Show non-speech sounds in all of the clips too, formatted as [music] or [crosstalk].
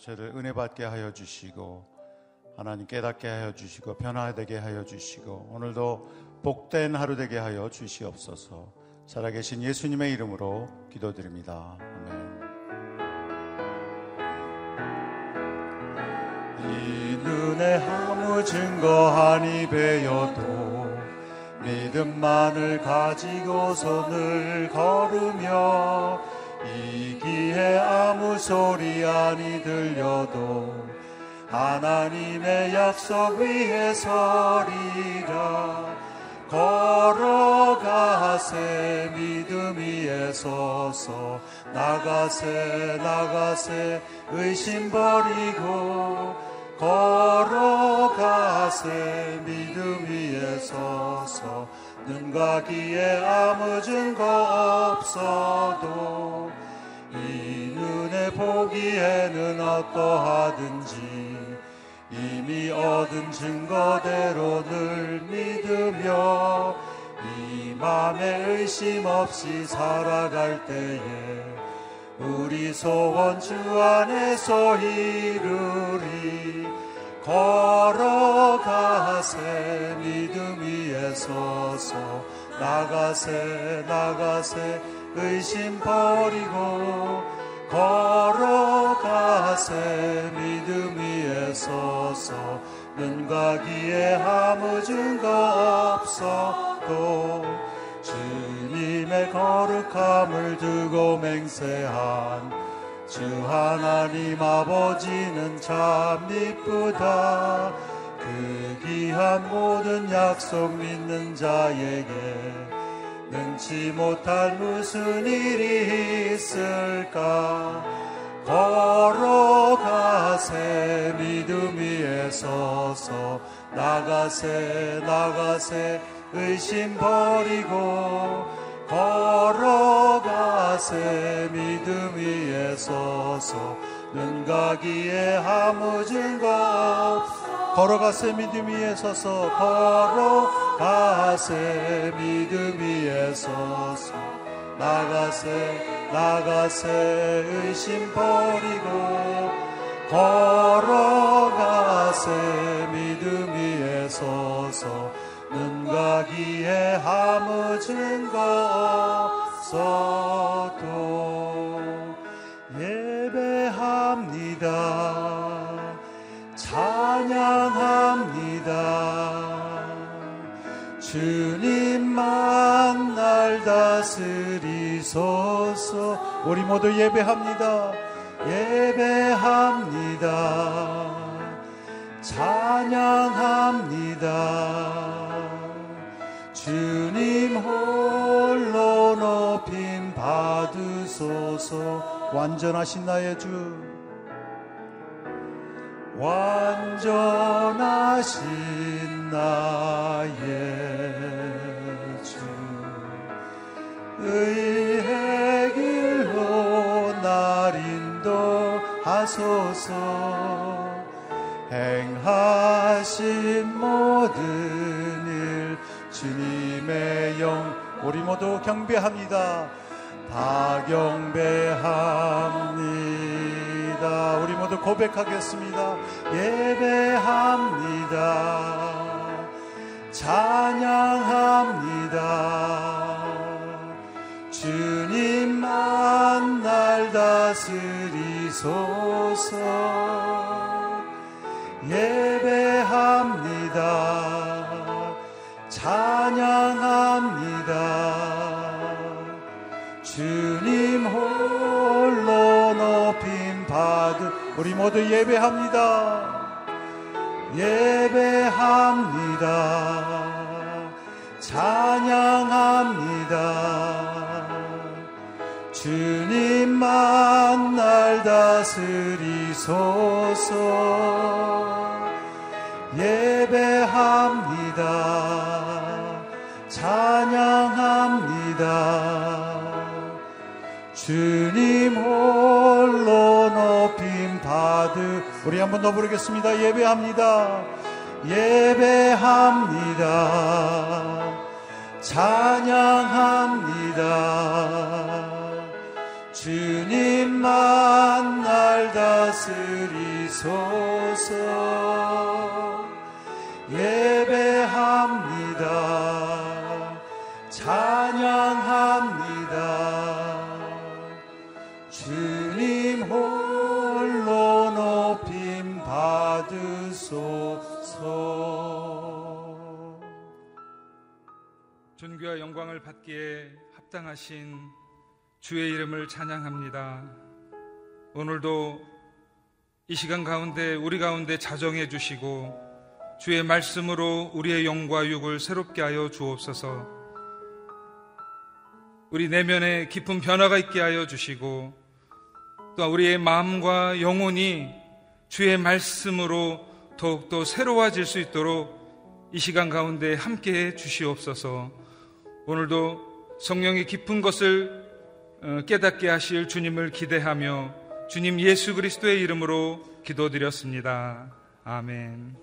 저를 은혜 받게 하여 주시고 하나님 깨닫게 하여 주시고 변화되게 하여 주시고 오늘도 복된 하루 되게 하여 주시옵소서. 살아계신 예수님의 이름으로 기도드립니다. 아멘. 이 눈에 아무 증거 한이 베어도 믿음만을 가지고 손을 걸으며 이 기에 아무 소리 아니 들려도 하나님의 약속 위에 서리라. 걸어가세 믿음 위에 서서 나가세 나가세 의심 버리고 걸어가세 믿음 위에 서서 눈과 귀에 아무 증거 없어도 이 눈에 보기에는 어떠하든지 이미 얻은 증거대로 늘 믿으며 이 맘에 의심 없이 살아갈 때에 우리 소원 주 안에서 이루리 걸어가세 믿음 위에 서서. 나가세 나가세 의심 버리고 걸어가세 믿음 위에 서서. 눈과 귀에 아무 증거 없어도 주님의 거룩함을 두고 맹세한 주 하나님 아버지는 참 이쁘다. 그 귀한 모든 약속 믿는 자에게 능치 못할 무슨 일이 있을까? 걸어가세 믿음 위에 서서 나가세 나가세 의심 버리고 걸어가세 믿음 위에 서서 눈과 귀에 아무 증거 걸어가세 믿음 위에 서서 걸어가세 믿음 위에 서서 나가세 나가세 의심 버리고 걸어가세 믿음 위에 서서 귀에 아무 증거 없어도 예배합니다. 찬양합니다. 주님만 날 다스리소서. 우리 모두 예배합니다. 예배합니다. 찬양합니다 주님 홀로 높임 받으소서. 완전하신 나의 주. 완전하신 나의 주. 의의 길로 날 인도하소서. 행하신 모든 일 주님의 영 우리 모두 경배합니다. 다 경배합니다. 우리 모두 고백하겠습니다. 예배합니다. 찬양합니다. 주님만 날 다스리소서. 예배합니다. 찬양합니다. 주님 홀로 높임 받은 우리 모두 예배합니다. 예배합니다. 찬양합니다. 주님만 날 다스리소서 예배합니다. 찬양합니다. 주님 홀로 높임 받으 우리 한 번 더 부르겠습니다. 예배합니다. 예배합니다. 찬양합니다. 주님 만 날 다스리소서 합당하신 주의 이름을 찬양합니다. 오늘도 이 시간 가운데 우리 가운데 자정해 주시고 주의 말씀으로 우리의 영과 육을 새롭게 하여 주옵소서. 우리 내면에 깊은 변화가 있게 하여 주시고 또 우리의 마음과 영혼이 주의 말씀으로 더욱더 새로워질 수 있도록 이 시간 가운데 함께 해 주시옵소서. 오늘도 성령이 깊은 것을 어, 깨닫게 하실 주님을 기대하며 주님 예수 그리스도의 이름으로 기도드렸습니다. 아멘.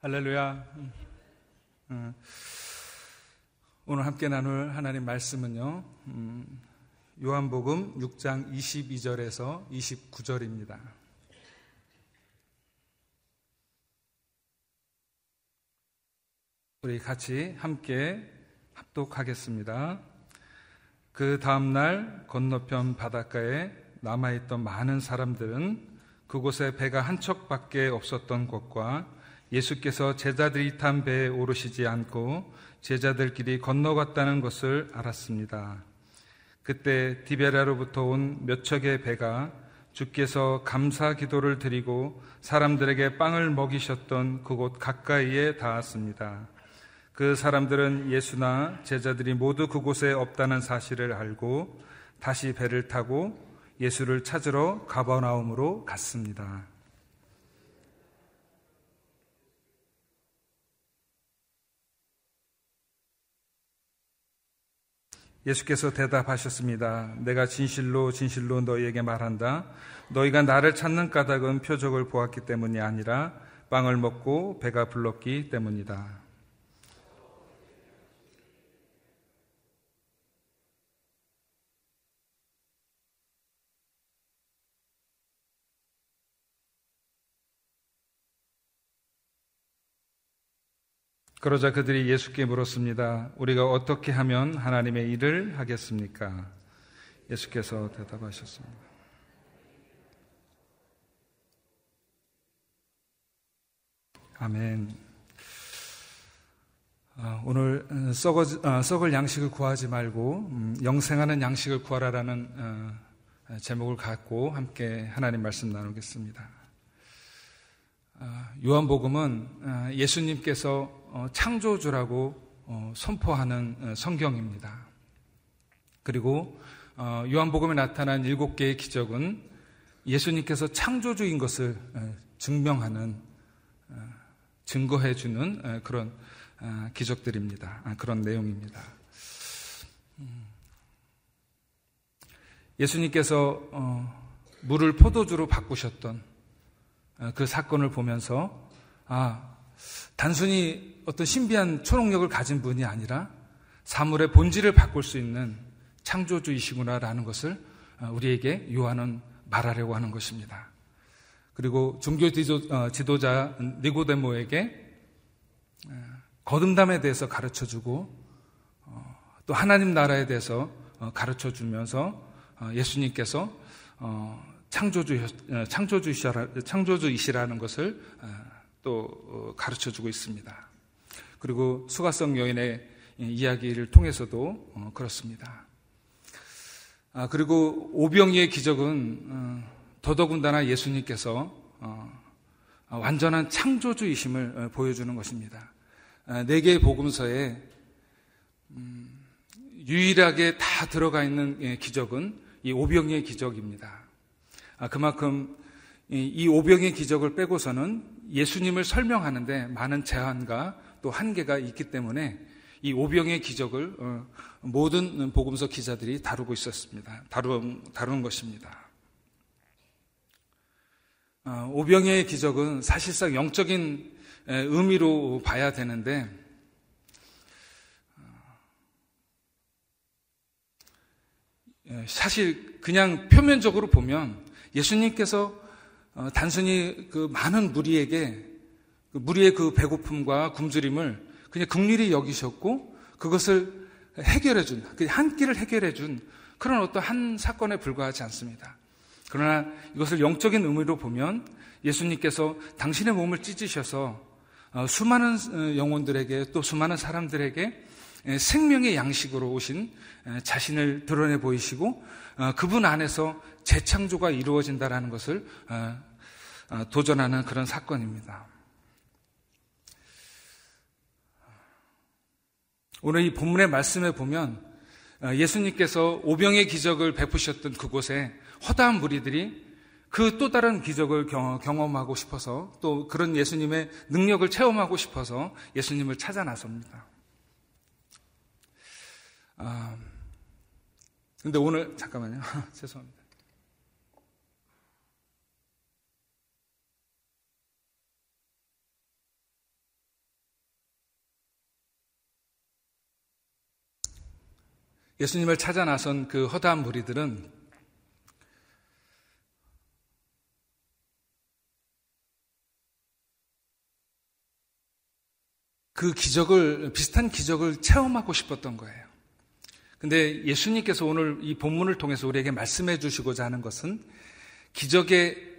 할렐루야. 음, 음. 오늘 함께 나눌 하나님 말씀은요, 음, 요한복음 6장 22절에서 29절입니다. 우리 같이 함께 합독하겠습니다. 그 다음날 건너편 바닷가에 남아있던 많은 사람들은 그곳에 배가 한 척밖에 없었던 곳과 예수께서 제자들이 탄 배에 오르시지 않고 제자들끼리 건너갔다는 것을 알았습니다. 그때 디베라로부터 온 몇 척의 배가 주께서 감사 기도를 드리고 사람들에게 빵을 먹이셨던 그곳 가까이에 닿았습니다. 그 사람들은 예수나 제자들이 모두 그곳에 없다는 사실을 알고 다시 배를 타고 예수를 찾으러 가버나움으로 갔습니다. 예수께서 대답하셨습니다. 내가 진실로 진실로 너희에게 말한다. 너희가 나를 찾는 까닭은 표적을 보았기 때문이 아니라 빵을 먹고 배가 불렀기 때문이다. 그러자 그들이 예수께 물었습니다. 우리가 어떻게 하면 하나님의 일을 하겠습니까? 예수께서 대답하셨습니다. 아멘. 아, 오늘 어, 아, 썩을 양식을 구하지 말고 음, 영생하는 양식을 구하라라는 어, 제목을 갖고 함께 하나님 말씀 나누겠습니다. 아, 요한복음은 예수님께서 어, 창조주라고 어, 선포하는 어, 성경입니다. 그리고 요한복음에 나타난 일곱 개의 기적은 예수님께서 창조주인 것을 증명하는 증거해 주는 그런 기적들입니다. 아, 그런 내용입니다. 음. 예수님께서 물을 포도주로 바꾸셨던 그 사건을 보면서 아 단순히 어떤 신비한 초능력을 가진 분이 아니라 사물의 본질을 바꿀 수 있는 창조주이시구나라는 것을 어, 우리에게 요한은 말하려고 하는 것입니다. 그리고 종교 어, 지도자 니고데모에게 어, 거듭남에 대해서 가르쳐 주고 또 하나님 나라에 대해서 가르쳐 주면서 예수님께서 창조주, 창조주이시라는 것을 또 어, 가르쳐 주고 있습니다. 그리고 수가성 여인의 이야기를 통해서도 어, 그렇습니다. 아, 그리고 오병이의 기적은 어, 더더군다나 예수님께서 완전한 창조주이심을 보여주는 것입니다. 아, 네 개의 복음서에 음, 유일하게 다 들어가 있는 예, 기적은 이 오병이의 기적입니다. 아, 그만큼 이 오병의 기적을 빼고서는 예수님을 설명하는데 많은 제한과 또 한계가 있기 때문에 이 오병의 기적을 어, 모든 복음서 기자들이 다루고 있었습니다. 다루, 다루는 것입니다. 어, 오병의 기적은 사실상 영적인 의미로 봐야 되는데 예, 사실 그냥 표면적으로 보면 예수님께서 어, 단순히 그 많은 무리에게 그 무리의 그 배고픔과 굶주림을 그냥 극률이 여기셨고 그것을 해결해 준, 그한 끼를 해결해 준 그런 어떤 한 사건에 불과하지 않습니다. 그러나 이것을 영적인 의미로 보면 예수님께서 당신의 몸을 찢으셔서 어, 수많은 어, 영혼들에게 또 수많은 사람들에게 생명의 양식으로 오신 자신을 드러내 보이시고 어, 그분 안에서 재창조가 이루어진다라는 것을 도전하는 그런 사건입니다. 오늘 이 본문의 말씀에 보면 예수님께서 오병의 기적을 베푸셨던 그곳에 허다한 무리들이 그 또 다른 기적을 경험하고 싶어서 또 그런 예수님의 능력을 체험하고 싶어서 예수님을 찾아 나섭니다. 아, 근데 오늘, [laughs] 잠깐만요. [laughs] 죄송합니다. 예수님을 찾아 나선 그 허다한 무리들은 그 기적을, 비슷한 기적을 체험하고 싶었던 거예요. 근데 예수님께서 오늘 이 본문을 통해서 우리에게 말씀해 주시고자 하는 것은 기적의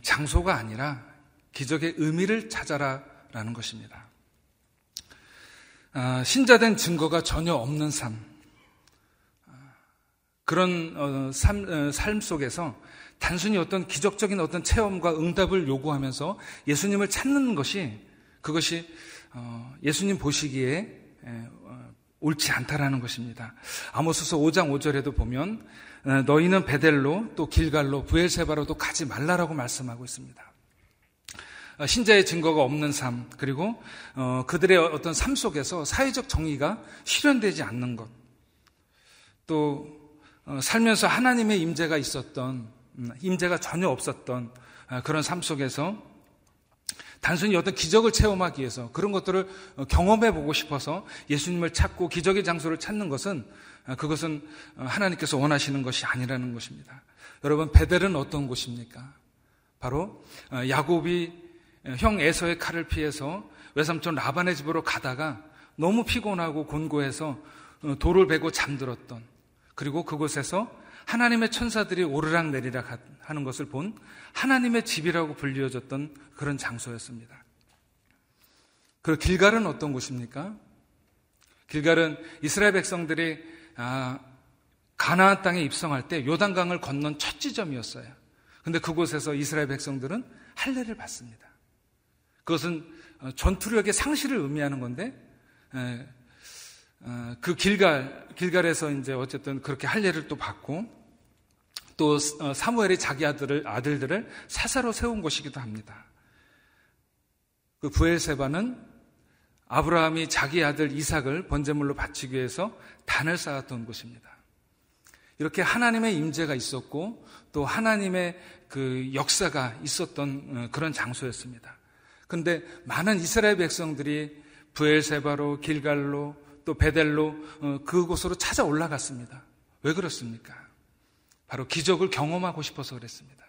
장소가 아니라 기적의 의미를 찾아라라는 것입니다. 아, 신자된 증거가 전혀 없는 삶. 아, 그런 어, 삶, 어, 삶 속에서 단순히 어떤 기적적인 어떤 체험과 응답을 요구하면서 예수님을 찾는 것이 그것이 어, 예수님 보시기에 어, 옳지 않다라는 것입니다. 아모스서 5장 5절에도 보면 어, 너희는 베델로 또 길갈로 부엘세바로도 가지 말라라고 말씀하고 있습니다. 신자의 증거가 없는 삶 그리고 그들의 어떤 삶 속에서 사회적 정의가 실현되지 않는 것 또 살면서 하나님의 임재가 있었던 음, 임재가 전혀 없었던 그런 삶 속에서 단순히 어떤 기적을 체험하기 위해서 그런 것들을 어, 경험해 보고 싶어서 예수님을 찾고 기적의 장소를 찾는 것은 어, 그것은 어, 하나님께서 원하시는 것이 아니라는 것입니다. 여러분 베델은 어떤 곳입니까? 바로 야곱이 형 에서의 칼을 피해서 외삼촌 라반의 집으로 가다가 너무 피곤하고 곤고해서 돌을 베고 잠들었던 그리고 그곳에서 하나님의 천사들이 오르락 내리락 하는 것을 본 하나님의 집이라고 불리어졌던 그런 장소였습니다. 그 길갈은 어떤 곳입니까? 길갈은 이스라엘 백성들이 아, 가나안 땅에 입성할 때 요단강을 건넌 첫 지점이었어요. 근데 그곳에서 이스라엘 백성들은 할례를 받습니다. 그것은 어, 전투력의 상실을 의미하는 건데 어, 그 길갈 길갈에서 이제 어쨌든 그렇게 할례를 또 받고 또 어, 사무엘이 자기 아들을 아들들을 사사로 세운 곳이기도 합니다. 그 부엘세바는 아브라함이 자기 아들 이삭을 번제물로 바치기 위해서 단을 쌓았던 곳입니다. 이렇게 하나님의 임재가 있었고 또 하나님의 그 역사가 있었던 어, 그런 장소였습니다. 그런데 많은 이스라엘 백성들이 부엘세바로 길갈로 또 베델로 어, 그곳으로 찾아 올라갔습니다. 왜 그렇습니까? 바로 기적을 경험하고 싶어서 그랬습니다.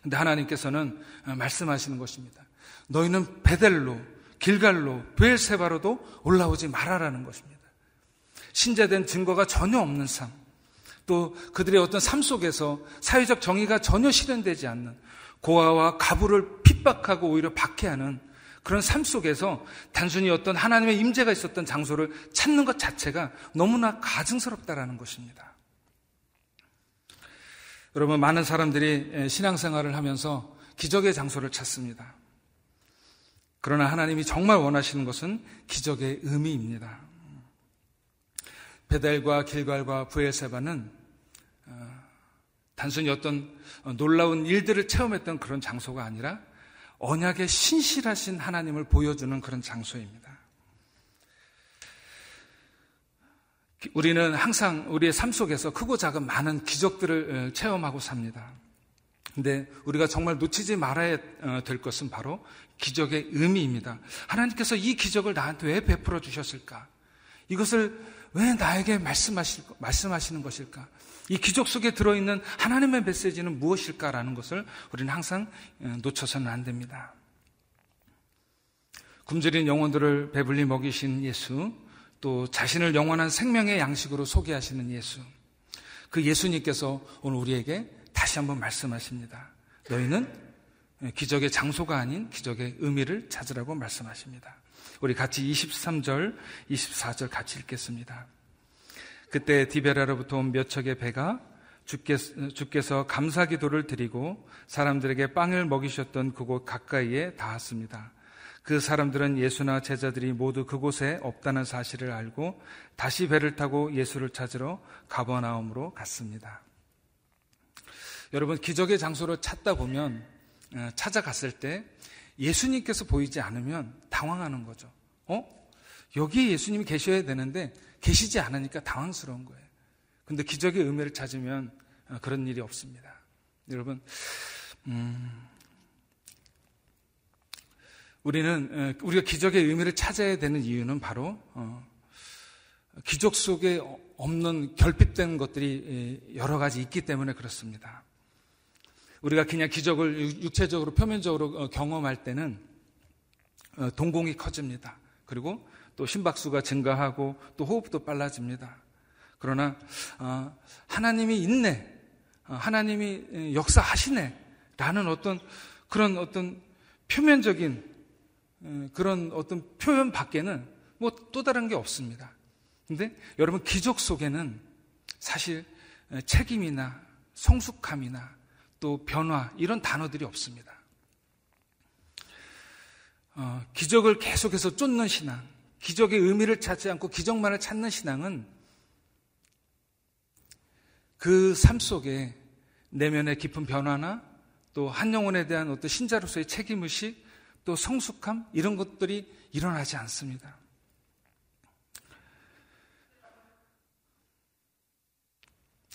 근데 하나님께서는 말씀하시는 것입니다. 너희는 베델로, 길갈로, 부엘세바로도 올라오지 말아라는 것입니다. 신자된 증거가 전혀 없는 삶, 또 그들의 어떤 삶 속에서 사회적 정의가 전혀 실현되지 않는 고아와 가부를 핍박하고 오히려 박해하는 그런 삶 속에서 단순히 어떤 하나님의 임재가 있었던 장소를 찾는 것 자체가 너무나 가증스럽다라는 것입니다. 여러분, 많은 사람들이 신앙생활을 하면서 기적의 장소를 찾습니다. 그러나 하나님이 정말 원하시는 것은 기적의 의미입니다. 베델과 길갈과 부엘세바는 어, 단순히 어떤 놀라운 일들을 체험했던 그런 장소가 아니라 언약의 신실하신 하나님을 보여주는 그런 장소입니다. 우리는 항상 우리의 삶 속에서 크고 작은 많은 기적들을 체험하고 삽니다. 근데 우리가 정말 놓치지 말아야 어, 될 것은 바로 기적의 의미입니다. 하나님께서 이 기적을 나한테 왜 베풀어 주셨을까? 이것을 왜 나에게 말씀하시는 것일까? 이 기적 속에 들어있는 하나님의 메시지는 무엇일까라는 것을 우리는 항상 어, 놓쳐서는 안 됩니다. 굶주린 영혼들을 배불리 먹이신 예수, 또 자신을 영원한 생명의 양식으로 소개하시는 예수. 그 예수님께서 오늘 우리에게 다시 한번 말씀하십니다. 너희는 기적의 장소가 아닌 기적의 의미를 찾으라고 말씀하십니다. 우리 같이 23절, 24절 같이 읽겠습니다. 그때 디베라로부터 온 몇 척의 배가 주께서 감사 기도를 드리고 사람들에게 빵을 먹이셨던 그곳 가까이에 닿았습니다. 그 사람들은 예수나 제자들이 모두 그곳에 없다는 사실을 알고 다시 배를 타고 예수를 찾으러 가버나움으로 갔습니다. 여러분 기적의 장소를 찾다 보면 어, 찾아갔을 때 예수님께서 보이지 않으면 당황하는 거죠. 어? 여기에 예수님이 계셔야 되는데 계시지 않으니까 당황스러운 거예요. 근데 기적의 의미를 찾으면 어, 그런 일이 없습니다. 여러분, 음, 우리는 우리가 기적의 의미를 찾아야 되는 이유는 바로 어, 기적 속에 없는 결핍된 것들이 여러 가지 있기 때문에 그렇습니다. 우리가 그냥 기적을 육체적으로 표면적으로 어, 경험할 때는 어, 동공이 커집니다. 그리고 또 심박수가 증가하고 또 호흡도 빨라집니다. 그러나 하나님이 있네, 하나님이 역사하시네라는 어떤 그런 어떤 표면적인 그런 어떤 표현 밖에는 뭐 또 다른 게 없습니다. 근데 여러분 기적 속에는 사실 책임이나 성숙함이나 또 변화 이런 단어들이 없습니다. 어, 기적을 계속해서 쫓는 신앙, 기적의 의미를 찾지 않고 기적만을 찾는 신앙은 그 삶 속에 내면의 깊은 변화나 또 한 영혼에 대한 어떤 신자로서의 책임의식 또 성숙함 이런 것들이 일어나지 않습니다.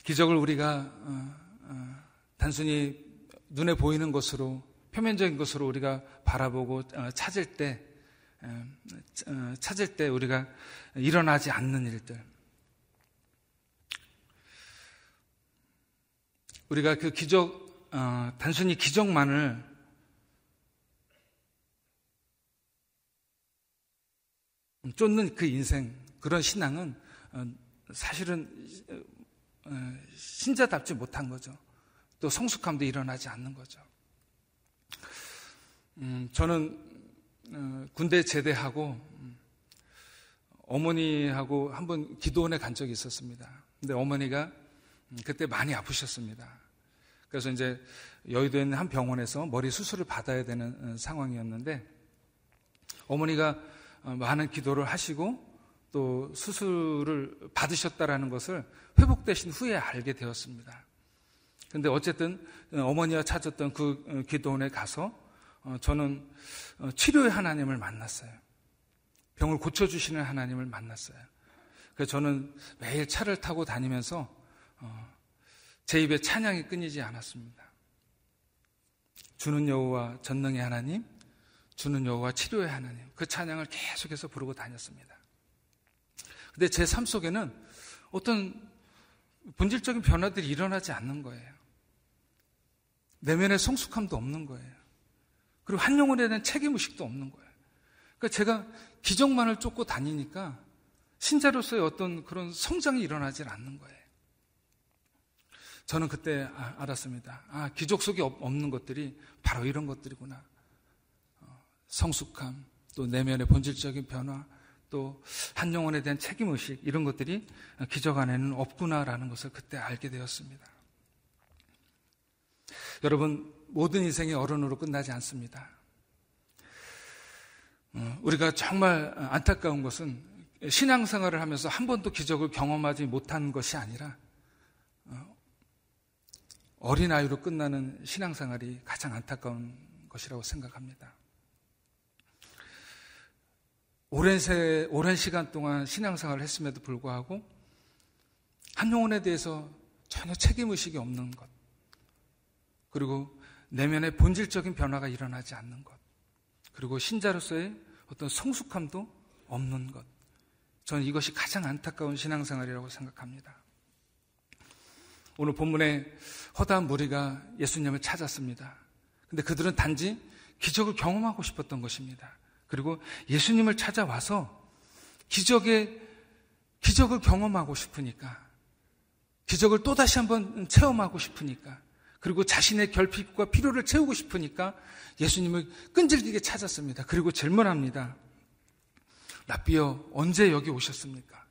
기적을 우리가 어, 어, 단순히 눈에 보이는 것으로 표면적인 것으로 우리가 바라보고 어, 찾을 때 찾을 때 우리가 일어나지 않는 일들 우리가 그 기적 단순히 기적만을 쫓는 그 인생, 그런 신앙은 어, 사실은 어, 신자답지 못한 거죠. 또 성숙함도 일어나지 않는 거죠. 음, 저는 어, 군대 제대하고 음, 어머니하고 한번 기도원에 간 적이 있었습니다. 근데 어머니가 음, 그때 많이 아프셨습니다. 그래서 이제 여의도에 있는 한 병원에서 머리 수술을 받아야 되는 상황이었는데 어머니가 어, 많은 기도를 하시고 또 수술을 받으셨다라는 것을 회복되신 후에 알게 되었습니다. 근데 어쨌든 어, 어머니와 찾았던 그 어, 기도원에 가서 저는 치료의 하나님을 만났어요. 병을 고쳐주시는 하나님을 만났어요. 그래서 저는 매일 차를 타고 다니면서 제 입에 찬양이 끊이지 않았습니다. 주는 여호와 전능의 하나님, 주는 여호와 치료의 하나님 그 찬양을 계속해서 부르고 다녔습니다. 근데 제 삶 속에는 어떤 본질적인 변화들이 일어나지 않는 거예요. 내면의 성숙함도 없는 거예요. 그리고 한 영혼에 대한 책임의식도 없는 거예요. 그러니까 제가 기적만을 쫓고 다니니까 신자로서의 어떤 그런 성장이 일어나지 않는 거예요. 저는 그때 아, 알았습니다. 아, 기적 속에 없는 것들이 바로 이런 것들이구나. 성숙함, 또 내면의 본질적인 변화, 또 한 영혼에 대한 책임의식, 이런 것들이 기적 안에는 없구나라는 것을 그때 알게 되었습니다. 여러분, 모든 인생이 어른으로 끝나지 않습니다. 어, 우리가 정말 안타까운 것은 신앙생활을 하면서 한 번도 기적을 경험하지 못한 것이 아니라 어, 어린아이로 끝나는 신앙생활이 가장 안타까운 것이라고 생각합니다. 오랜, 세, 오랜 시간 동안 신앙생활을 했음에도 불구하고 한 영혼에 대해서 전혀 책임의식이 없는 것. 그리고 내면의 본질적인 변화가 일어나지 않는 것. 그리고 신자로서의 어떤 성숙함도 없는 것. 저는 이것이 가장 안타까운 신앙생활이라고 생각합니다. 오늘 본문에 허다한 무리가 예수님을 찾았습니다. 근데 그들은 단지 기적을 경험하고 싶었던 것입니다. 그리고 예수님을 찾아와서 기적의 기적을 경험하고 싶으니까 기적을 또다시 한번 체험하고 싶으니까 그리고 자신의 결핍과 필요를 채우고 싶으니까 예수님을 끈질기게 찾았습니다. 그리고 질문합니다. 라비어 언제 여기 오셨습니까?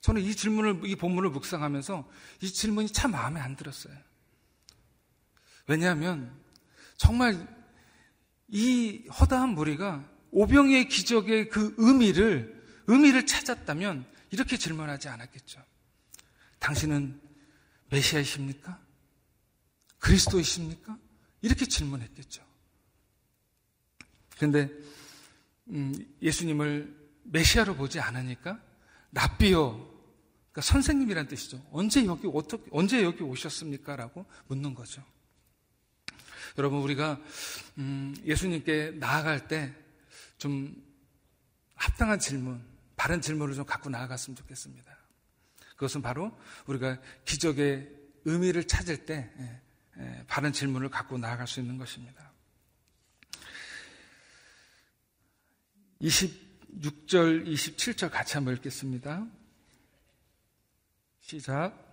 저는 이 질문을 이 본문을 묵상하면서 이 질문이 참 마음에 안 들었어요. 왜냐하면 정말 이 허다한 무리가 오병의 기적의 그 의미를 의미를 찾았다면 이렇게 질문하지 않았겠죠. 당신은 메시아이십니까? 그리스도이십니까? 이렇게 질문했겠죠. 그런데 음, 예수님을 메시아로 보지 않으니까 라비어 그러니까 선생님이란 뜻이죠. 언제 여기 어떻게 언제 여기 오셨습니까?라고 묻는 거죠. 여러분 우리가 음, 예수님께 나아갈 때 좀 합당한 질문, 바른 질문을 좀 갖고 나아갔으면 좋겠습니다. 그것은 바로 우리가 기적의 의미를 찾을 때 예, 예, 바른 질문을 갖고 나아갈 수 있는 것입니다. 26절, 27절 같이 한번 읽겠습니다. 시작.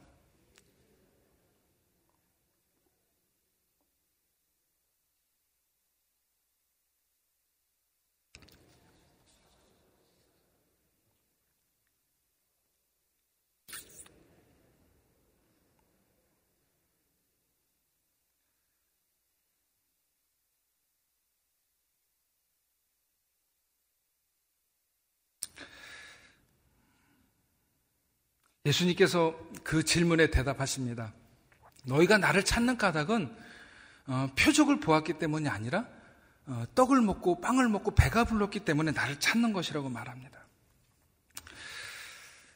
예수님께서 그 질문에 대답하십니다. 너희가 나를 찾는 까닭은 어, 표적을 보았기 때문이 아니라 어, 떡을 먹고 빵을 먹고 배가 불렀기 때문에 나를 찾는 것이라고 말합니다.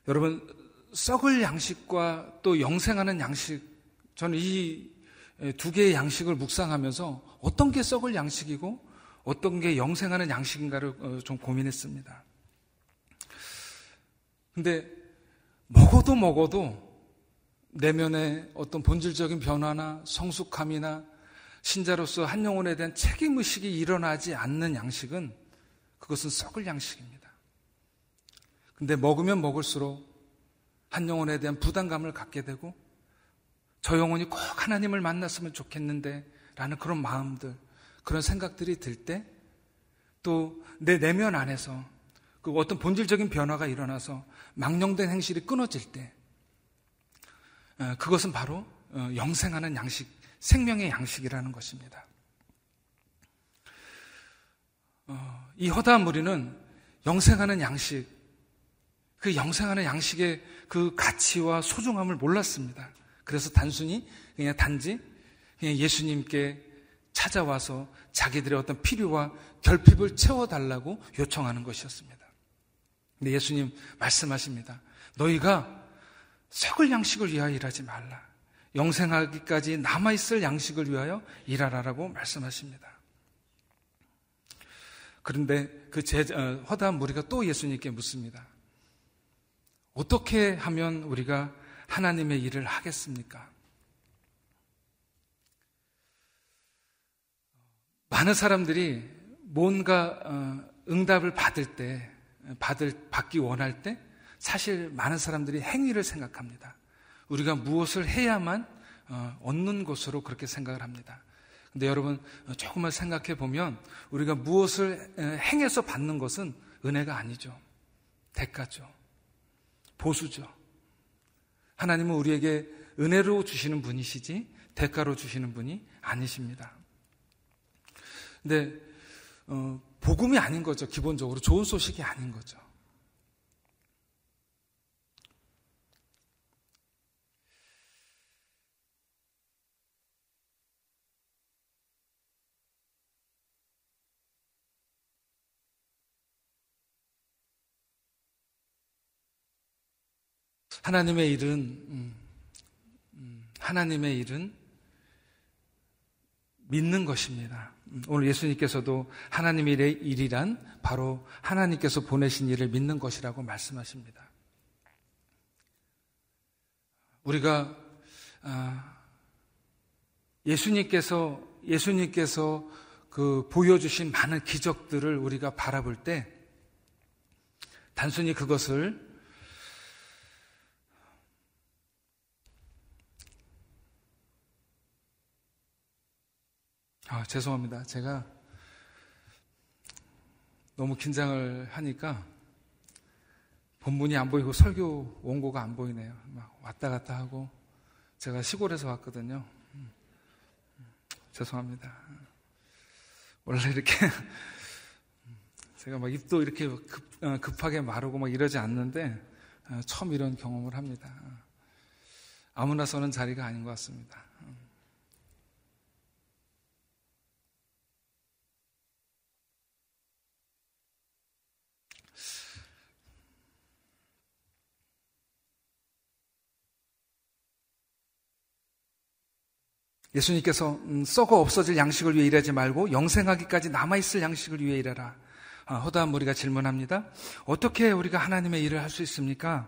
여러분 썩을 양식과 또 영생하는 양식 저는 이 두 개의 양식을 묵상하면서 어떤 게 썩을 양식이고 어떤 게 영생하는 양식인가를 어, 좀 고민했습니다. 근데 먹어도 먹어도 내면의 어떤 본질적인 변화나 성숙함이나 신자로서 한 영혼에 대한 책임의식이 일어나지 않는 양식은 그것은 썩을 양식입니다. 근데 먹으면 먹을수록 한 영혼에 대한 부담감을 갖게 되고 저 영혼이 꼭 하나님을 만났으면 좋겠는데 라는 그런 마음들, 그런 생각들이 들 때 또 내 내면 안에서 그 어떤 본질적인 변화가 일어나서 망령된 행실이 끊어질 때 어, 그것은 바로 어, 영생하는 양식, 생명의 양식이라는 것입니다. 어, 이 허다한 무리는 영생하는 양식, 그 영생하는 양식의 그 가치와 소중함을 몰랐습니다. 그래서 단순히 그냥 단지 그냥 예수님께 찾아와서 자기들의 어떤 필요와 결핍을 채워달라고 요청하는 것이었습니다. 근데 예수님 말씀하십니다. 너희가 썩을 양식을 위하여 일하지 말라. 영생하기까지 남아있을 양식을 위하여 일하라라고 말씀하십니다. 그런데 그 제, 어, 허다한 무리가 또 예수님께 묻습니다. 어떻게 하면 우리가 하나님의 일을 하겠습니까? 많은 사람들이 뭔가 어, 응답을 받을 때 받을, 받기 원할 때 사실 많은 사람들이 행위를 생각합니다. 우리가 무엇을 해야만 어, 얻는 것으로 그렇게 생각을 합니다. 근데 여러분 조금만 생각해 보면 우리가 무엇을 행해서 받는 것은 은혜가 아니죠. 대가죠. 보수죠. 하나님은 우리에게 은혜로 주시는 분이시지 대가로 주시는 분이 아니십니다. 근데 어, 복음이 아닌 거죠. 기본적으로 좋은 소식이 아닌 거죠. 하나님의 일은 음, 음, 하나님의 일은 믿는 것입니다. 오늘 예수님께서도 하나님의 일이란 바로 하나님께서 보내신 일을 믿는 것이라고 말씀하십니다. 우리가 아, 예수님께서 예수님께서 그 보여주신 많은 기적들을 우리가 바라볼 때 단순히 그것을 아, 죄송합니다. 제가 너무 긴장을 하니까 본문이 안 보이고 설교 원고가 안 보이네요. 막 왔다 갔다 하고 제가 시골에서 왔거든요. 음, 죄송합니다. 원래 이렇게 [laughs] 제가 막 입도 이렇게 급, 어, 급하게 마르고 막 이러지 않는데 어, 처음 이런 경험을 합니다. 아무나 서는 자리가 아닌 것 같습니다. 예수님께서 음, 썩어 없어질 양식을 위해 일하지 말고 영생하기까지 남아있을 양식을 위해 일하라. 아, 허다한 무리가 질문합니다. 어떻게 우리가 하나님의 일을 할 수 있습니까?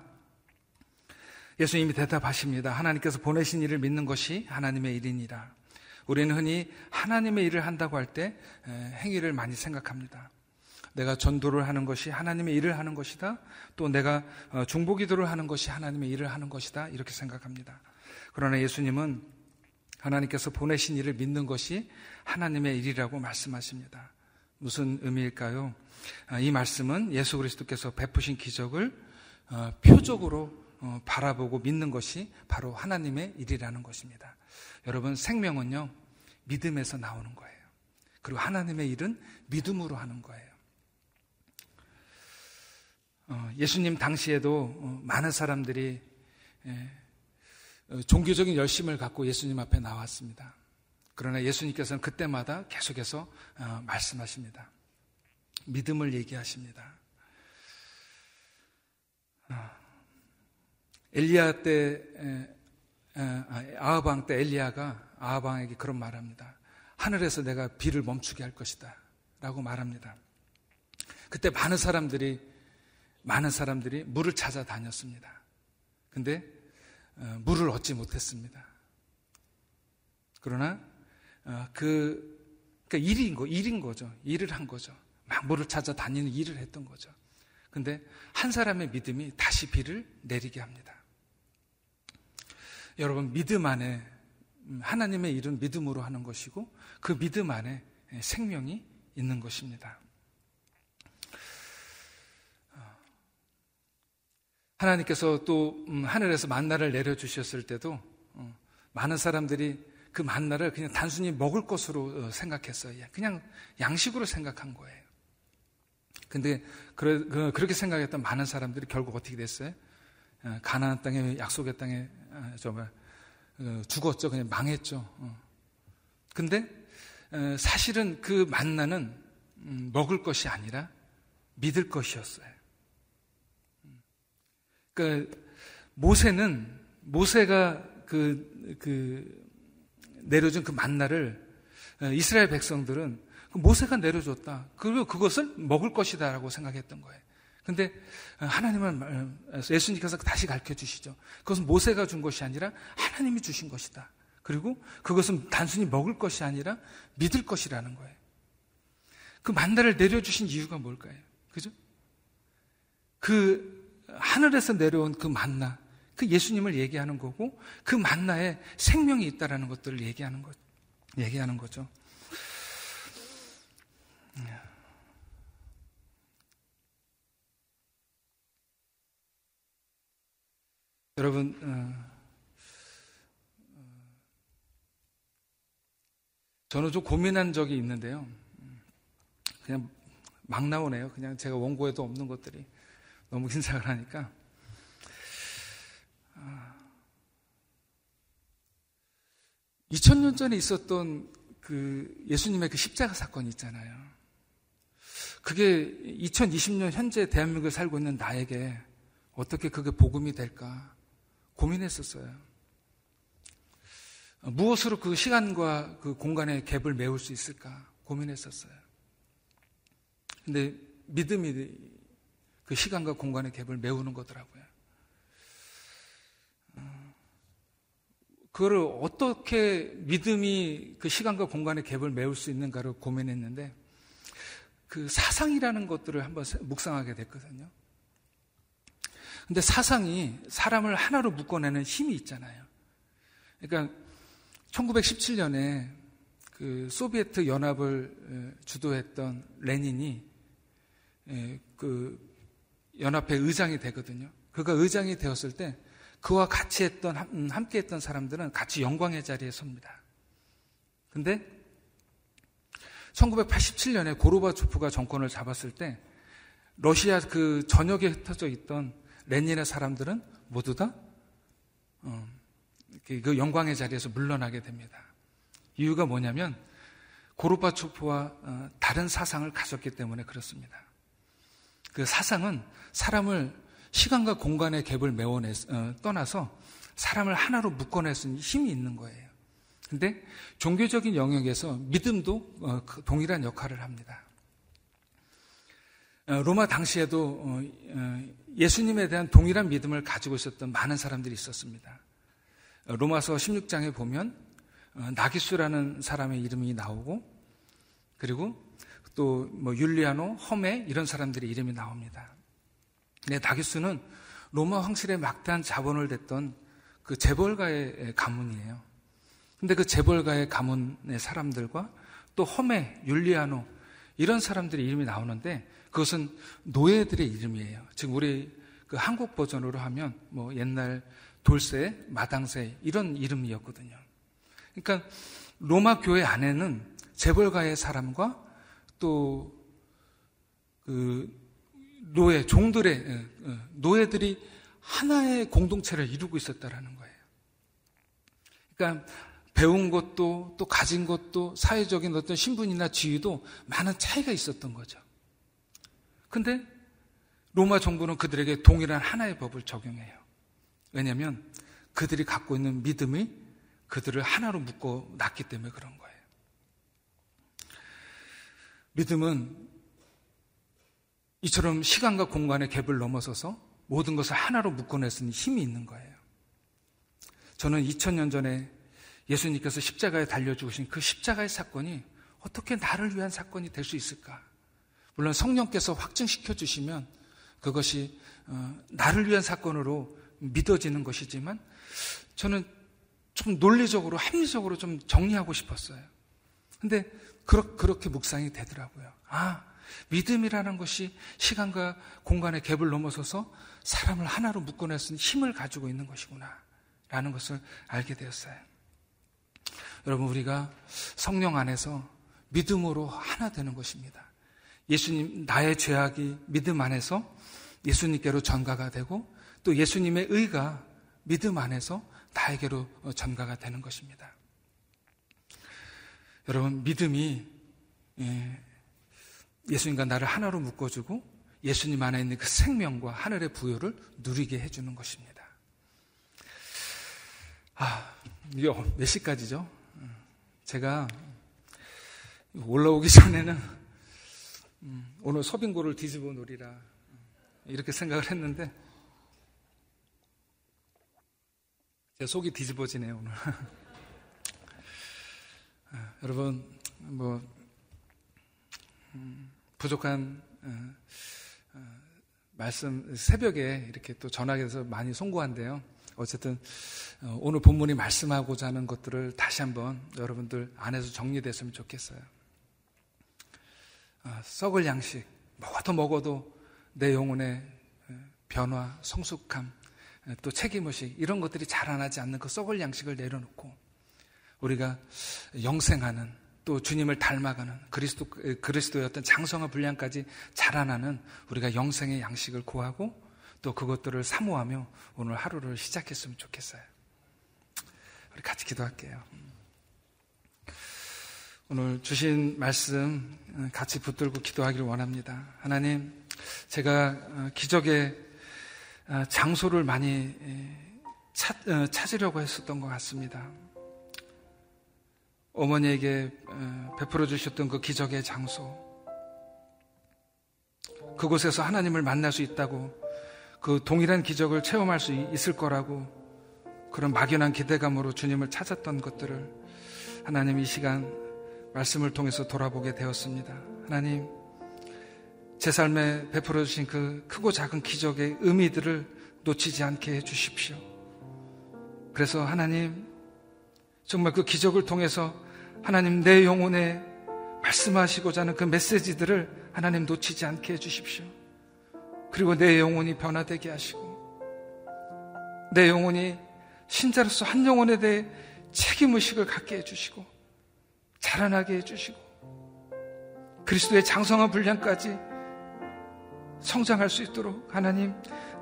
예수님이 대답하십니다. 하나님께서 보내신 일을 믿는 것이 하나님의 일이니라. 우리는 흔히 하나님의 일을 한다고 할 때 행위를 많이 생각합니다. 내가 전도를 하는 것이 하나님의 일을 하는 것이다. 또 내가 어, 중보기도를 하는 것이 하나님의 일을 하는 것이다. 이렇게 생각합니다. 그러나 예수님은 하나님께서 보내신 일을 믿는 것이 하나님의 일이라고 말씀하십니다. 무슨 의미일까요? 아, 이 말씀은 예수 그리스도께서 베푸신 기적을 어, 표적으로 어, 바라보고 믿는 것이 바로 하나님의 일이라는 것입니다. 여러분, 생명은요, 믿음에서 나오는 거예요. 그리고 하나님의 일은 믿음으로 하는 거예요. 어, 예수님 당시에도 많은 사람들이 예, 어, 종교적인 열심을 갖고 예수님 앞에 나왔습니다. 그러나 예수님께서는 그때마다 계속해서 어, 말씀하십니다. 믿음을 얘기하십니다. 어, 엘리야 때 아, 아하방 때 엘리야가 아하방에게 그런 말합니다. 하늘에서 내가 비를 멈추게 할 것이다. 라고 말합니다. 그때 많은 사람들이 많은 사람들이 물을 찾아 다녔습니다. 근데 어, 물을 얻지 못했습니다. 그러나 어, 그 그러니까 일인 거 일인 거죠. 일을 한 거죠. 막 물을 찾아 다니는 일을 했던 거죠. 근데 한 사람의 믿음이 다시 비를 내리게 합니다. 여러분 믿음 안에 음, 하나님의 일은 믿음으로 하는 것이고 그 믿음 안에 생명이 있는 것입니다. 하나님께서 또 음, 하늘에서 만나를 내려주셨을 때도 어, 많은 사람들이 그 만나를 그냥 단순히 먹을 것으로 어, 생각했어요. 그냥 양식으로 생각한 거예요. 근데 그, 그렇게 생각했던 많은 사람들이 결국 어떻게 됐어요? 어, 가나안 땅에 약속의 땅에 정말 죽었죠. 그냥 망했죠. 근데 사실은 그 만나는 음, 먹을 것이 아니라 믿을 것이었어요. 그 모세는 모세가 그, 그 내려준 그 만나를 어, 이스라엘 백성들은 그 모세가 내려줬다. 그리고 그것을 먹을 것이다라고 생각했던 거예요. 근데 어, 하나님은 예수님께서 다시 가르쳐 주시죠. 그것은 모세가 준 것이 아니라 하나님이 주신 것이다. 그리고 그것은 단순히 먹을 것이 아니라 믿을 것이라는 거예요. 그 만나를 내려주신 이유가 뭘까요? 그죠? 그 하늘에서 내려온 그 만나, 그 예수님을 얘기하는 거고 그 만나에 생명이 있다라는 것들을 얘기하는 것, 얘기하는 거죠. 여러분, 어, 저는 좀 고민한 적이 있는데요. 그냥 막 나오네요. 그냥 제가 원고에도 없는 것들이. 너무 긴장을 하니까. 2000년 아, 전에 있었던 그 예수님의 그 십자가 사건이 있잖아요. 그게 2020년 현재 대한민국에 살고 있는 나에게 어떻게 그게 복음이 될까 고민했었어요. 무엇으로 그 시간과 그 공간의 갭을 메울 수 있을까 고민했었어요. 근데 믿음이 그 시간과 공간의 갭을 메우는 거더라고요. 그거를 어떻게 믿음이 그 시간과 공간의 갭을 메울 수 있는가를 고민했는데 그 사상이라는 것들을 한번 묵상하게 됐거든요. 근데 사상이 사람을 하나로 묶어내는 힘이 있잖아요. 그러니까 1917년에 그 소비에트 연합을 주도했던 레닌이 그 연합회 의장이 되거든요. 그가 의장이 되었을 때 그와 같이 했던, 음, 함께 했던 사람들은 같이 영광의 자리에 섭니다. 근데 1987년에 고르바초프가 정권을 잡았을 때 러시아 그 전역에 흩어져 있던 레닌의 사람들은 모두 다 어, 그 영광의 자리에서 물러나게 됩니다. 이유가 뭐냐면 고르바초프와 어, 다른 사상을 가졌기 때문에 그렇습니다. 그 사상은 사람을 시간과 공간의 갭을 메워내 어, 떠나서 사람을 하나로 묶어낼 수 있는 힘이 있는 거예요. 근데 종교적인 영역에서 믿음도 어, 그 동일한 역할을 합니다. 어, 로마 당시에도 어, 어, 예수님에 대한 동일한 믿음을 가지고 있었던 많은 사람들이 있었습니다. 어, 로마서 16장에 보면 나기수라는 사람의 이름이 나오고 그리고 또 뭐 율리아노, 험에 이런 사람들의 이름이 나옵니다. 네, 다기스는 로마 황실의 막대한 자본을 댔던 그 재벌가의 가문이에요. 근데 그 재벌가의 가문의 사람들과 또 험에, 율리아노 이런 사람들의 이름이 나오는데 그것은 노예들의 이름이에요. 지금 우리 그 한국 버전으로 하면 뭐 옛날 돌쇠, 마당새 이런 이름이었거든요. 그러니까 로마 교회 안에는 재벌가의 사람과 또그 노예, 종들의 어, 어, 노예들이 하나의 공동체를 이루고 있었다라는 거예요. 그러니까 배운 것도 또 가진 것도 사회적인 어떤 신분이나 지위도 많은 차이가 있었던 거죠. 근데 로마 정부는 그들에게 동일한 하나의 법을 적용해요. 왜냐하면 그들이 갖고 있는 믿음이 그들을 하나로 묶어 놨기 때문에 그런 거예요. 믿음은 이처럼 시간과 공간의 갭을 넘어서서 모든 것을 하나로 묶어낼 수 있는 힘이 있는 거예요. 저는 2000년 전에 예수님께서 십자가에 달려 죽으신 그 십자가의 사건이 어떻게 나를 위한 사건이 될 수 있을까? 물론 성령께서 확증시켜 주시면 그것이 어, 나를 위한 사건으로 믿어지는 것이지만 저는 좀 논리적으로 합리적으로 좀 정리하고 싶었어요. 근데 그렇게 묵상이 되더라고요. 아, 믿음이라는 것이 시간과 공간의 갭을 넘어서서 사람을 하나로 묶어낼 수 있는 힘을 가지고 있는 것이구나. 라는 것을 알게 되었어요. 여러분, 우리가 성령 안에서 믿음으로 하나 되는 것입니다. 예수님, 나의 죄악이 믿음 안에서 예수님께로 전가가 되고 또 예수님의 의가 믿음 안에서 나에게로 전가가 되는 것입니다. 여러분, 믿음이 예, 예수님과 나를 하나로 묶어주고 예수님 안에 있는 그 생명과 하늘의 부여를 누리게 해주는 것입니다. 아, 이게 몇 시까지죠? 제가 올라오기 전에는 음, 오늘 서빙고를 뒤집어 놓으리라 이렇게 생각을 했는데 제 속이 뒤집어지네요 오늘. [laughs] 아, 여러분 뭐 음, 부족한 어, 어, 말씀 새벽에 이렇게 또 전화해서 많이 송구한데요. 어쨌든 어, 오늘 본문이 말씀하고자 하는 것들을 다시 한번 여러분들 안에서 정리됐으면 좋겠어요. 썩을 양식 먹어도 먹어도 내 영혼의 변화, 성숙함, 또 책임의식 이런 것들이 자라나지 않는 그 썩을 양식을 내려놓고 우리가 영생하는 또 주님을 닮아가는 그리스도, 그리스도의 어떤 장성한 분량까지 자라나는 우리가 영생의 양식을 구하고 또 그것들을 사모하며 오늘 하루를 시작했으면 좋겠어요. 우리 같이 기도할게요. 오늘 주신 말씀 같이 붙들고 기도하기를 원합니다. 하나님, 제가 기적의 장소를 많이 찾, 으려고 했었던 것 같습니다. 어머니에게 베풀어 주셨던 그 기적의 장소. 그곳에서 하나님을 만날 수 있다고 그 동일한 기적을 체험할 수 있을 거라고 그런 막연한 기대감으로 주님을 찾았던 것들을 하나님 이 시간 말씀을 통해서 돌아보게 되었습니다. 하나님, 제 삶에 베풀어 주신 그 크고 작은 기적의 의미들을 놓치지 않게 해 주십시오. 그래서 하나님, 정말 그 기적을 통해서 하나님 내 영혼에 말씀하시고자 하는 그 메시지들을 하나님 놓치지 않게 해 주십시오. 그리고 내 영혼이 변화되게 하시고, 내 영혼이 신자로서 한 영혼에 대해 책임의식을 갖게 해주시고, 자라나게 해주시고, 그리스도의 장성한 분량까지 성장할 수 있도록 하나님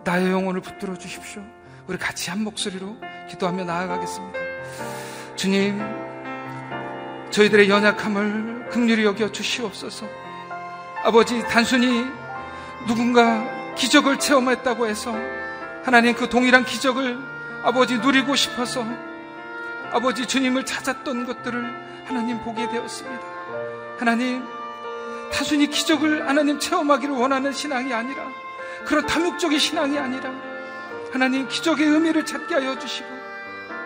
나의 영혼을 붙들어 주십시오. 우리 같이 한 목소리로 기도하며 나아가겠습니다. 주님, 저희들의 연약함을 극률히 여겨 주시옵소서. 아버지, 단순히 누군가 기적을 체험했다고 해서 하나님 그 동일한 기적을 아버지 누리고 싶어서 아버지 주님을 찾았던 것들을 하나님 보게 되었습니다. 하나님, 단순히 기적을 하나님 체험하기를 원하는 신앙이 아니라 그런 탐욕적인 신앙이 아니라 하나님 기적의 의미를 찾게 하여 주시고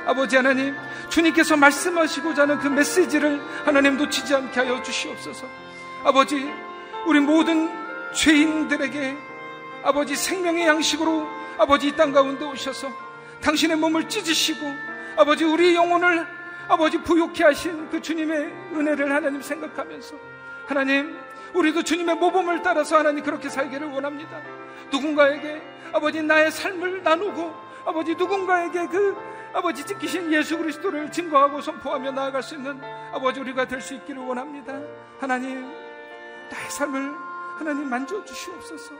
아버지 하나님 주님께서 말씀하시고자 하는 그 메시지를 하나님 놓치지 않게 하여 주시옵소서 아버지 우리 모든 죄인들에게 아버지 생명의 양식으로 아버지 이 땅 가운데 오셔서 당신의 몸을 찢으시고 아버지 우리 영혼을 아버지 부욕케 하신 그 주님의 은혜를 하나님 생각하면서 하나님 우리도 주님의 모범을 따라서 하나님 그렇게 살기를 원합니다. 누군가에게 아버지 나의 삶을 나누고 아버지 누군가에게 그 아버지 지키신 예수 그리스도를 증거하고 선포하며 나아갈 수 있는 아버지 우리가 될 수 있기를 원합니다. 하나님 나의 삶을 하나님 만져 주시옵소서.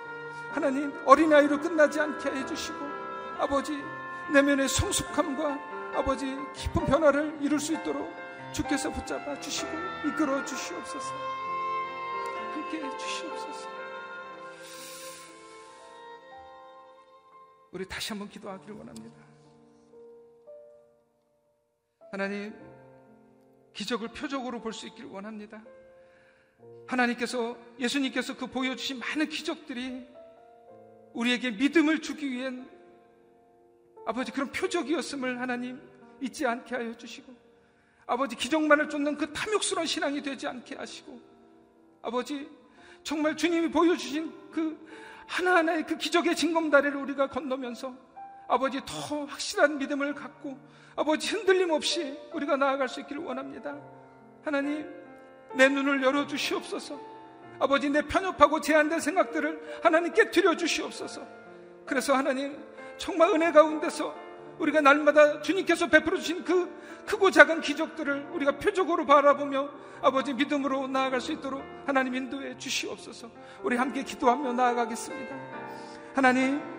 하나님 어린아이로 끝나지 않게 해 주시고 아버지 내면의 성숙함과 아버지 깊은 변화를 이룰 수 있도록 주께서 붙잡아 주시고 이끌어 주시옵소서. 함께 해 주시옵소서. 우리 다시 한번 기도하기를 원합니다. 하나님, 기적을 표적으로 볼 수 있기를 원합니다. 하나님께서, 예수님께서 그 보여주신 많은 기적들이 우리에게 믿음을 주기 위한 아버지 그런 표적이었음을 하나님 잊지 않게 하여 주시고 아버지 기적만을 쫓는 그 탐욕스러운 신앙이 되지 않게 하시고 아버지 정말 주님이 보여주신 그 하나하나의 그 기적의 징검다리를 우리가 건너면서 아버지 더 확실한 믿음을 갖고 아버지 흔들림 없이 우리가 나아갈 수 있기를 원합니다. 하나님 내 눈을 열어 주시옵소서. 아버지 내 편협하고 제한된 생각들을 하나님 깨뜨려 주시옵소서. 그래서 하나님 정말 은혜 가운데서 우리가 날마다 주님께서 베풀어 주신 그 크고 작은 기적들을 우리가 표적으로 바라보며 아버지 믿음으로 나아갈 수 있도록 하나님 인도해 주시옵소서. 우리 함께 기도하며 나아가겠습니다. 하나님,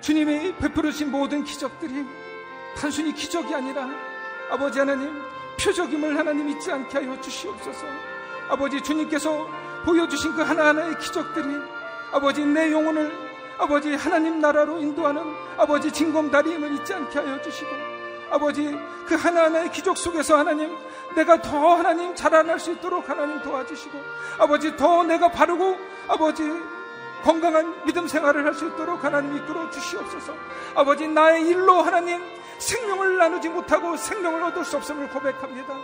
주님이 베풀어 주신 모든 기적들이 단순히 기적이 아니라 아버지 하나님 표적임을 하나님 잊지 않게 하여 주시옵소서. 아버지 주님께서 보여주신 그 하나하나의 기적들이 아버지 내 영혼을 아버지 하나님 나라로 인도하는 아버지 진검다리임을 잊지 않게 하여 주시고 아버지 그 하나하나의 기적 속에서 하나님 내가 더 하나님 자라날 수 있도록 하나님 도와주시고 아버지 더 내가 바르고 아버지 건강한 믿음 생활을 할 수 있도록 하나님 이끌어 주시옵소서 아버지 나의 일로 하나님 생명을 나누지 못하고 생명을 얻을 수 없음을 고백합니다.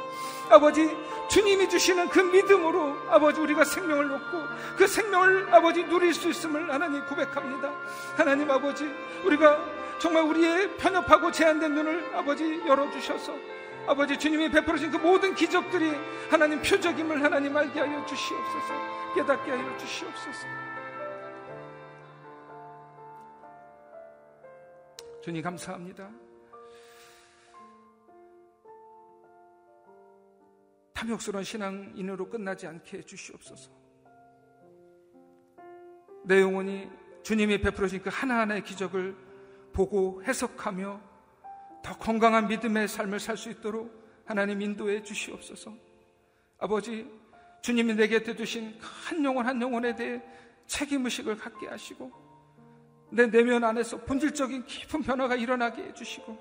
아버지, 주님이 주시는 그 믿음으로 아버지 우리가 생명을 얻고 그 생명을 아버지 누릴 수 있음을 하나님 고백합니다. 하나님 아버지, 우리가 정말 우리의 편협하고 제한된 눈을 아버지 열어주셔서 아버지 주님이 베풀어진 그 모든 기적들이 하나님 표적임을 하나님 알게 하여 주시옵소서 깨닫게 하여 주시옵소서 주님 감사합니다. 탐욕스러운 신앙인으로 끝나지 않게 해주시옵소서. 내 영혼이 주님이 베풀어진 그 하나하나의 기적을 보고 해석하며 더 건강한 믿음의 삶을 살 수 있도록 하나님 인도해 주시옵소서. 아버지, 주님이 내게 대두신 그한 영혼 한 영혼에 대해 책임 의식을 갖게 하시고 내 내면 안에서 본질적인 깊은 변화가 일어나게 해주시고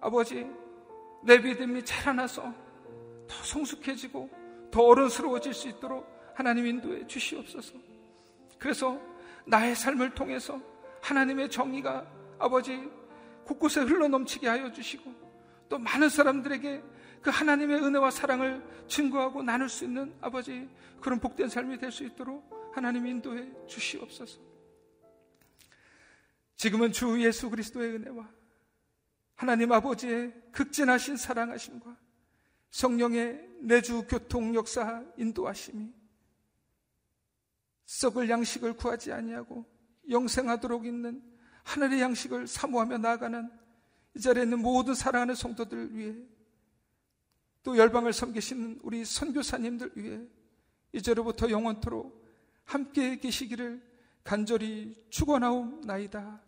아버지, 내 믿음이 자라나서 더 성숙해지고 더 어른스러워질 수 있도록 하나님 인도해 주시옵소서. 그래서 나의 삶을 통해서 하나님의 정의가 아버지 곳곳에 흘러넘치게 하여 주시고 또 많은 사람들에게 그 하나님의 은혜와 사랑을 증거하고 나눌 수 있는 아버지 그런 복된 삶이 될 수 있도록 하나님 인도해 주시옵소서. 지금은 주 예수 그리스도의 은혜와 하나님 아버지의 극진하신 사랑하심과 성령의 내주 교통 역사 인도하심이 썩을 양식을 구하지 아니하고 영생하도록 있는 하늘의 양식을 사모하며 나아가는 이 자리에 있는 모든 사랑하는 성도들을 위해 또 열방을 섬기시는 우리 선교사님들 위해 이제로부터 영원토록 함께 계시기를 간절히 축원하옵나이다.